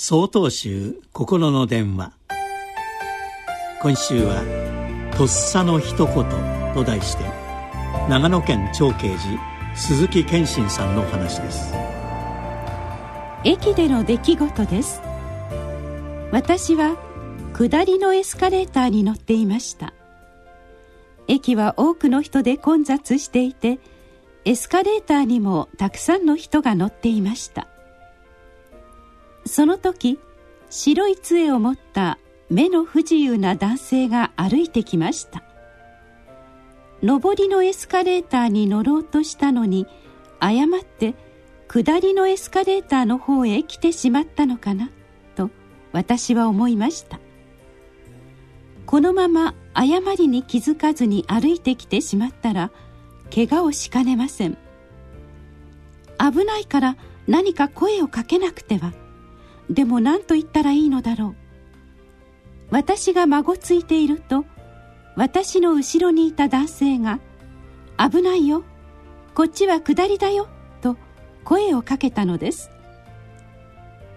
総統集心の電話。今週は「とっさの一言」と題して長野県長慶寺鈴木健信さんのお話です。駅での出来事です。私は下りのエスカレーターに乗っていました。駅は多くの人で混雑していてエスカレーターにもたくさんの人が乗っていました。その時白い杖を持った目の不自由な男性が歩いてきました。上りのエスカレーターに乗ろうとしたのに誤って下りのエスカレーターの方へ来てしまったのかなと私は思いました。このまま誤りに気づかずに歩いてきてしまったら怪我をしかねません。危ないから何か声をかけなくては。でも何と言ったらいいのだろう。私が孫ついていると私の後ろにいた男性が「危ないよこっちは下りだよ」と声をかけたのです。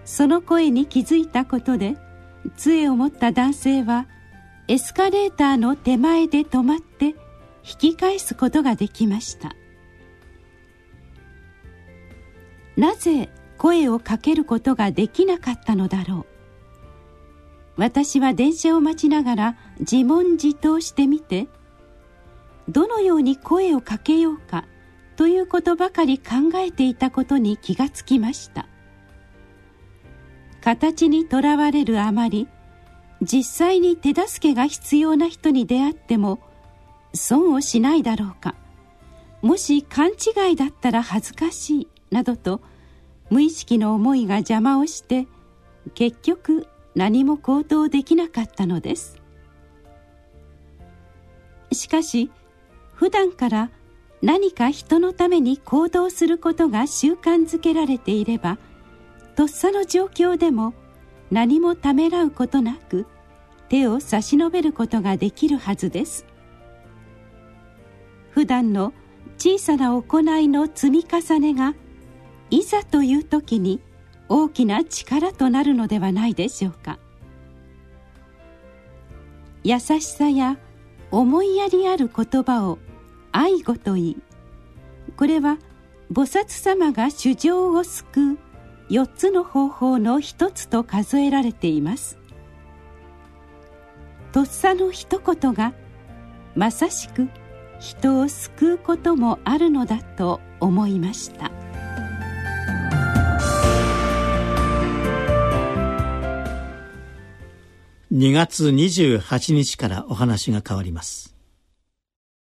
その声に気づいたことで杖を持った男性はエスカレーターの手前で止まって引き返すことができました。なぜ声をかけることができなかったのだろう。私は電車を待ちながら自問自答してみてどのように声をかけようかということばかり考えていたことに気がつきました。形にとらわれるあまり実際に手助けが必要な人に出会っても損をしないだろうか。もし勘違いだったら恥ずかしいなどと無意識の思いが邪魔をして結局何も行動できなかったのです。しかし普段から何か人のために行動することが習慣づけられていればとっさの状況でも何もためらうことなく手を差し伸べることができるはずです。普段の小さな行いの積み重ねがいざという時に大きな力となるのではないでしょうか。優しさや思いやりある言葉を愛語と言いこれは菩薩様が衆生を救う4つの方法の一つと数えられています。とっさの一言がまさしく人を救うこともあるのだと思いました。2月28日からお話が変わります。